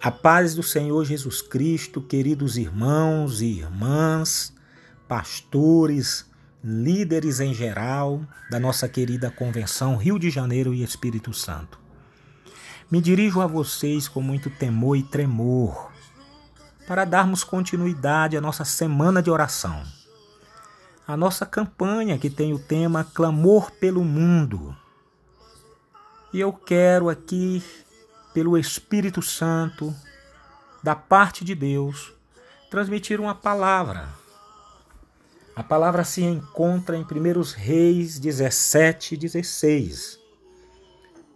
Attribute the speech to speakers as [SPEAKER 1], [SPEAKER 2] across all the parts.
[SPEAKER 1] A paz do Senhor Jesus Cristo, queridos irmãos e irmãs, pastores, líderes em geral da nossa querida Convenção Rio de Janeiro e Espírito Santo. Me dirijo a vocês com muito temor e tremor para darmos continuidade à nossa semana de oração. A nossa campanha que tem o tema Clamor pelo Mundo. E eu quero aqui pelo Espírito Santo, da parte de Deus, transmitir uma palavra. A palavra se encontra em 1 Reis 17, 16.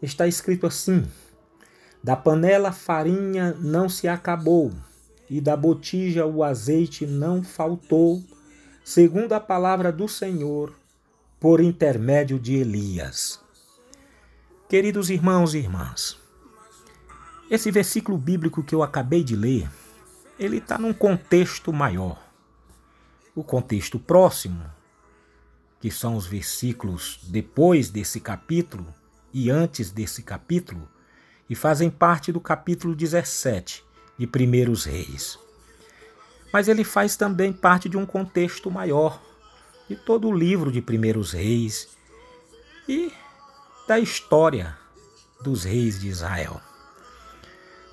[SPEAKER 1] Está escrito assim: Da panela a farinha não se acabou, e da botija o azeite não faltou, segundo a palavra do Senhor, por intermédio de Elias. Queridos irmãos e irmãs, esse versículo bíblico que eu acabei de ler, ele está num contexto maior. O contexto próximo, que são os versículos depois desse capítulo e antes desse capítulo, e fazem parte do capítulo 17 de Primeiros Reis. Mas ele faz também parte de um contexto maior, de todo o livro de Primeiros Reis e da história dos reis de Israel.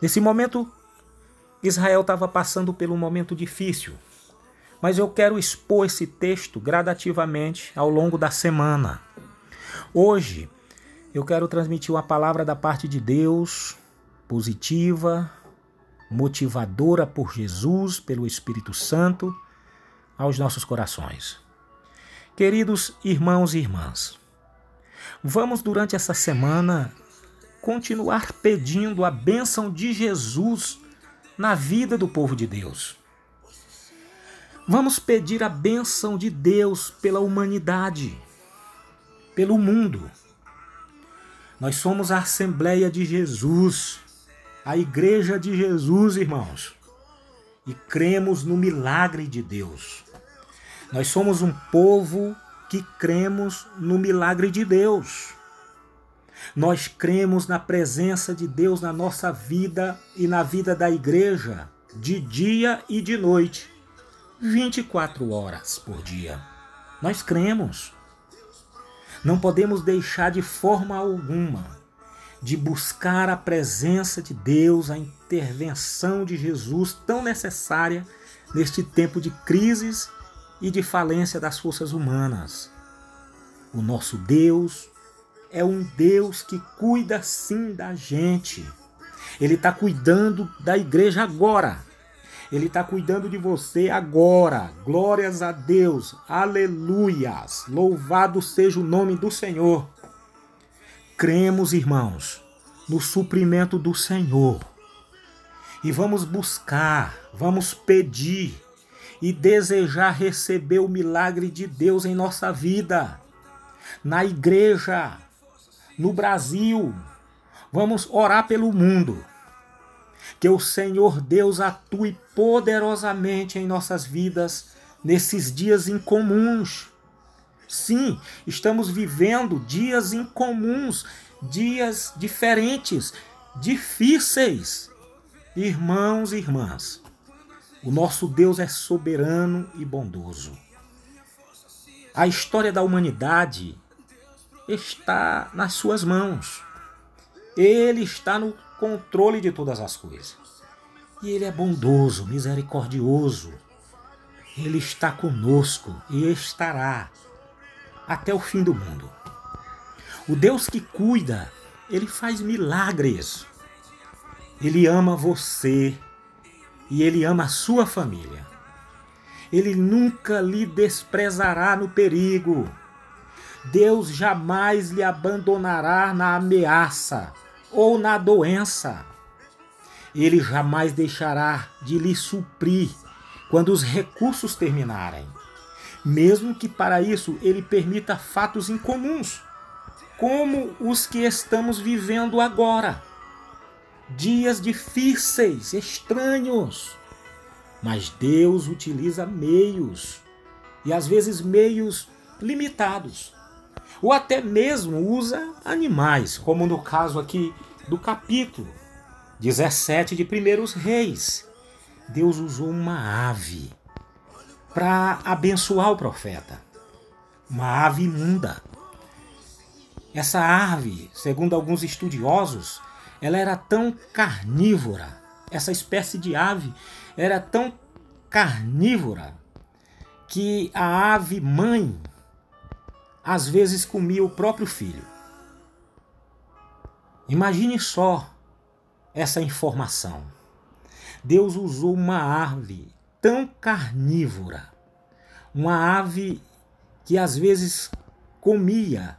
[SPEAKER 1] Nesse momento, Israel estava passando por um momento difícil, mas eu quero expor esse texto gradativamente ao longo da semana. Hoje, eu quero transmitir uma palavra da parte de Deus, positiva, motivadora por Jesus, pelo Espírito Santo, aos nossos corações. Queridos irmãos e irmãs, vamos durante essa semana continuar pedindo a bênção de Jesus na vida do povo de Deus. Vamos pedir a bênção de Deus pela humanidade, pelo mundo. Nós somos a Assembleia de Jesus, a Igreja de Jesus, irmãos, e cremos no milagre de Deus. Nós somos um povo que cremos no milagre de Deus. Nós cremos na presença de Deus na nossa vida e na vida da igreja, de dia e de noite, 24 horas por dia. Nós cremos. Não podemos deixar de forma alguma de buscar a presença de Deus, a intervenção de Jesus tão necessária neste tempo de crises e de falência das forças humanas. O nosso Deus é um Deus que cuida sim da gente. Ele está cuidando da igreja agora. Ele está cuidando de você agora. Glórias a Deus. Aleluias. Louvado seja o nome do Senhor. Cremos, irmãos, no suprimento do Senhor. E vamos buscar, vamos pedir e desejar receber o milagre de Deus em nossa vida, na igreja, no Brasil. Vamos orar pelo mundo. Que o Senhor Deus atue poderosamente em nossas vidas nesses dias incomuns. Sim, estamos vivendo dias incomuns, dias diferentes, difíceis. Irmãos e irmãs, o nosso Deus é soberano e bondoso. A história da humanidade está nas suas mãos. Ele está no controle de todas as coisas. E ele é bondoso, misericordioso. Ele está conosco e estará até o fim do mundo. O Deus que cuida, ele faz milagres. Ele ama você e ele ama a sua família. Ele nunca lhe desprezará no perigo. Deus jamais lhe abandonará na ameaça ou na doença. Ele jamais deixará de lhe suprir quando os recursos terminarem, mesmo que para isso ele permita fatos incomuns, como os que estamos vivendo agora. Dias difíceis, estranhos. Mas Deus utiliza meios, e às vezes meios limitados, ou até mesmo usa animais, como no caso aqui do capítulo. 17 de Primeiros Reis. Deus usou uma ave para abençoar o profeta. Uma ave imunda. Essa ave, segundo alguns estudiosos, ela era tão carnívora, essa espécie de ave era tão carnívora que a ave mãe às vezes comia o próprio filho. Imagine só essa informação. Deus usou uma ave tão carnívora, uma ave que às vezes comia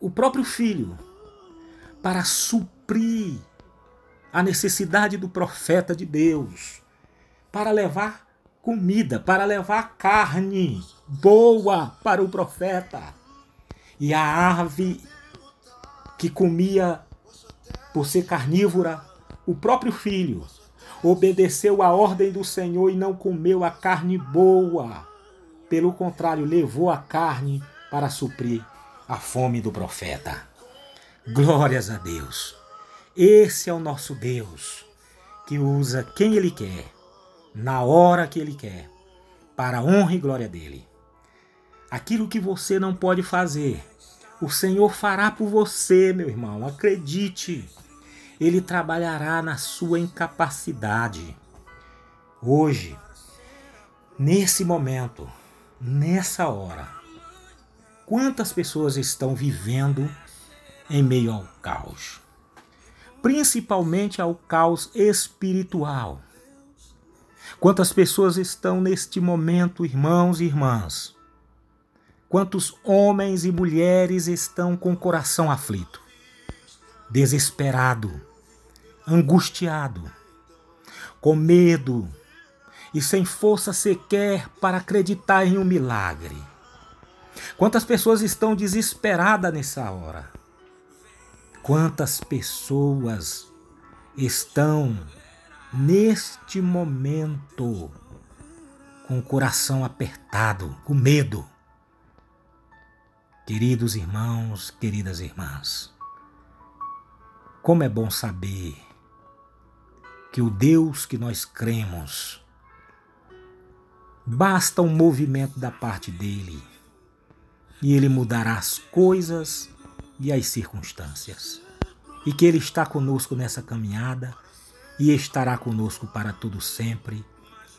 [SPEAKER 1] o próprio filho para suprir a necessidade do profeta de Deus, para levar comida, para levar carne boa para o profeta. E a ave que comia por ser carnívora, o próprio filho, obedeceu a ordem do Senhor e não comeu a carne boa. Pelo contrário, levou a carne para suprir a fome do profeta. Glórias a Deus. Esse é o nosso Deus, que usa quem Ele quer, na hora que Ele quer, para a honra e glória dele. Aquilo que você não pode fazer, o Senhor fará por você, meu irmão. Acredite. Ele trabalhará na sua incapacidade. Hoje, nesse momento, nessa hora, quantas pessoas estão vivendo em meio ao caos? Principalmente ao caos espiritual. Quantas pessoas estão neste momento, irmãos e irmãs? Quantos homens e mulheres estão com o coração aflito, desesperado, angustiado, com medo e sem força sequer para acreditar em um milagre? Quantas pessoas estão desesperadas nessa hora? Quantas pessoas estão neste momento com o coração apertado, com medo. Queridos irmãos, queridas irmãs, como é bom saber que o Deus que nós cremos, basta um movimento da parte dele e ele mudará as coisas e as circunstâncias. E que ele está conosco nessa caminhada e estará conosco para todo sempre,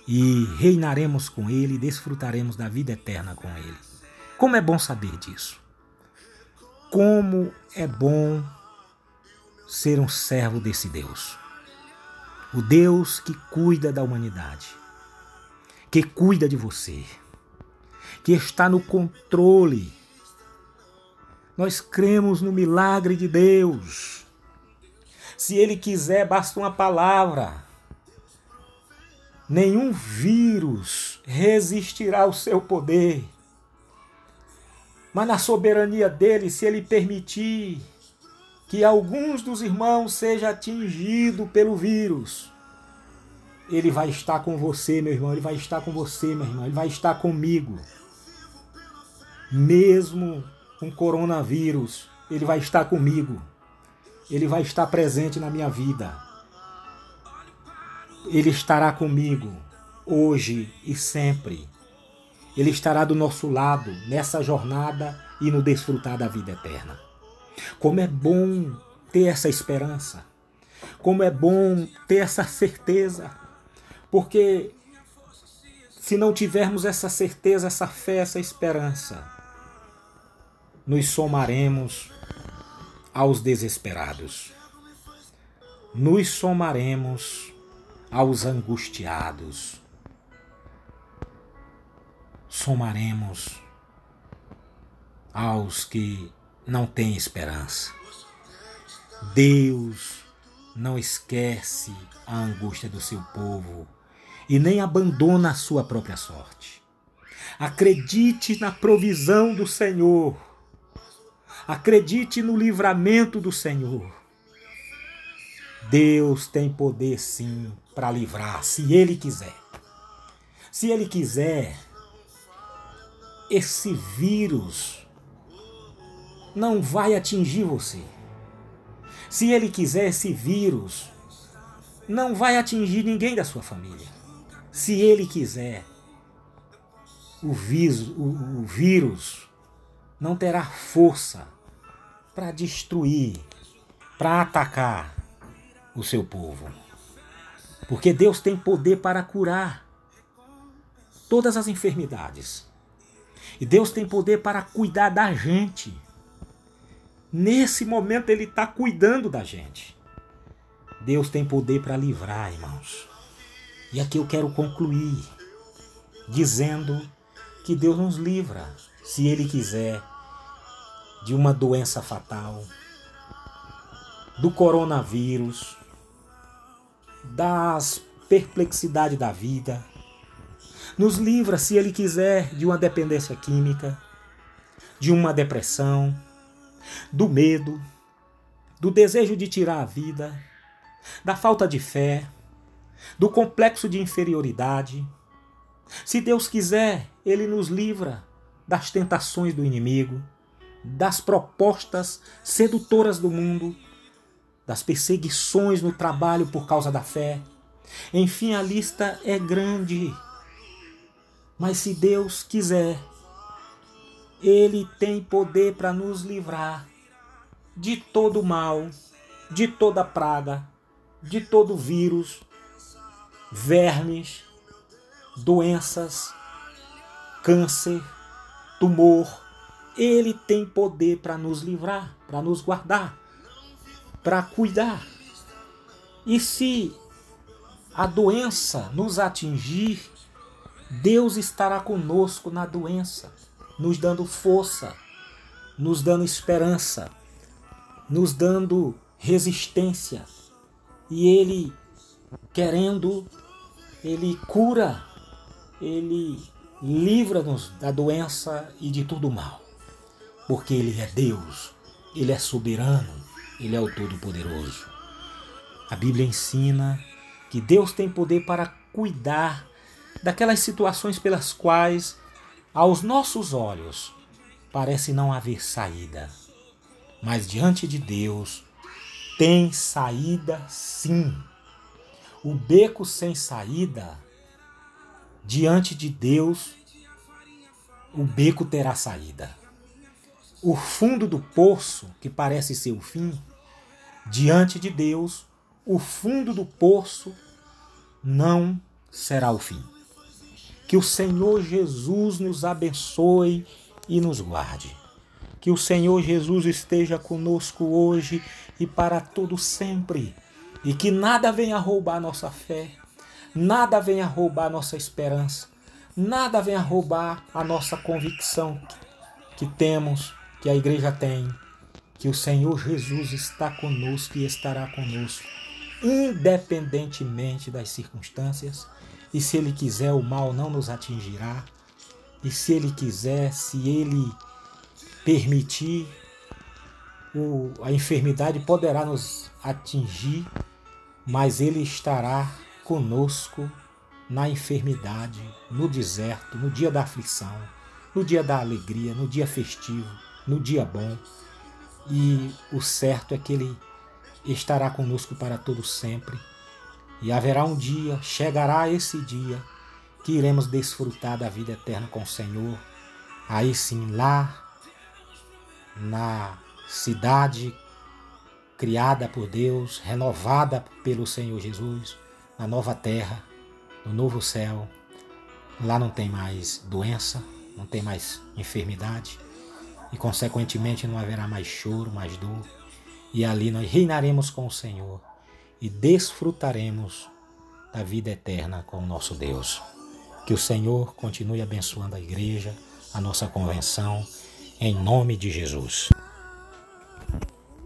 [SPEAKER 1] e reinaremos com ele e desfrutaremos da vida eterna com ele. Como é bom saber disso. Como é bom ser um servo desse Deus. O Deus que cuida da humanidade, que cuida de você, que está no controle. Nós cremos no milagre de Deus se ele quiser, basta uma palavra. Nenhum vírus resistirá ao seu poder. Mas na soberania dele, se ele permitir que alguns dos irmãos sejam atingidos pelo vírus, ele vai estar com você, meu irmão. Ele vai estar com você, meu irmão. Ele vai estar comigo. Mesmo com coronavírus, ele vai estar comigo. Ele vai estar presente na minha vida. Ele estará comigo hoje e sempre. Ele estará do nosso lado nessa jornada e no desfrutar da vida eterna. Como é bom ter essa esperança. Como é bom ter essa certeza. Porque se não tivermos essa certeza, essa fé, essa esperança, nos somaremos aos desesperados. Nos somaremos aos angustiados. Somaremos aos que não têm esperança. Deus não esquece a angústia do seu povo e nem abandona a sua própria sorte. Acredite na provisão do Senhor Acredite no livramento do Senhor. Deus tem poder sim para livrar, se Ele quiser. Se Ele quiser, esse vírus não vai atingir você. Se Ele quiser, esse vírus não vai atingir ninguém da sua família. Se Ele quiser, o vírus, o, o vírus não terá força para destruir, para atacar o seu povo. Porque Deus tem poder para curar todas as enfermidades. E Deus tem poder para cuidar da gente. Nesse momento Ele está cuidando da gente. Deus tem poder para livrar, irmãos. E aqui eu quero concluir dizendo que Deus nos livra, se Ele quiser, de uma doença fatal, do coronavírus, das perplexidades da vida. Nos livra, se Ele quiser, de uma dependência química, de uma depressão, do medo, do desejo de tirar a vida, da falta de fé, do complexo de inferioridade. Se Deus quiser, Ele nos livra das tentações do inimigo, das propostas sedutoras do mundo, das perseguições no trabalho por causa da fé. Enfim, a lista é grande. Mas se Deus quiser, Ele tem poder para nos livrar de todo mal, de toda praga, de todo vírus, vermes, doenças, câncer, tumor. Ele tem poder para nos livrar, para nos guardar, para cuidar. E se a doença nos atingir, Deus estará conosco na doença, nos dando força, nos dando esperança, nos dando resistência, e ele, querendo, ele cura, ele livra-nos da doença e de tudo mal. Porque ele é Deus, ele é soberano, ele é o Todo-Poderoso. A Bíblia ensina que Deus tem poder para cuidar daquelas situações pelas quais, aos nossos olhos, parece não haver saída. Mas diante de Deus, tem saída sim. O beco sem saída, diante de Deus, o beco terá saída. O fundo do poço, que parece ser o fim, diante de Deus, o fundo do poço não será o fim. Que o Senhor Jesus nos abençoe e nos guarde. Que o Senhor Jesus esteja conosco hoje e para todo sempre. E que nada venha roubar nossa fé, nada venha roubar nossa esperança, nada venha roubar a nossa convicção que temos, que a igreja tem, que o Senhor Jesus está conosco e estará conosco, independentemente das circunstâncias. E se Ele quiser, o mal não nos atingirá. E se Ele quiser, se Ele permitir, o, a enfermidade poderá nos atingir, mas Ele estará conosco na enfermidade, no deserto, no dia da aflição, no dia da alegria, no dia festivo, no dia bom. E o certo é que Ele estará conosco para todo sempre. E haverá um dia, chegará esse dia, que iremos desfrutar da vida eterna com o Senhor. Aí sim, lá na cidade criada por Deus, renovada pelo Senhor Jesus, na nova terra, no novo céu. Lá não tem mais doença, não tem mais enfermidade e, consequentemente, não haverá mais choro, mais dor. E ali nós reinaremos com o Senhor e desfrutaremos da vida eterna com o nosso Deus. Que o Senhor continue abençoando a igreja, a nossa convenção em nome de Jesus.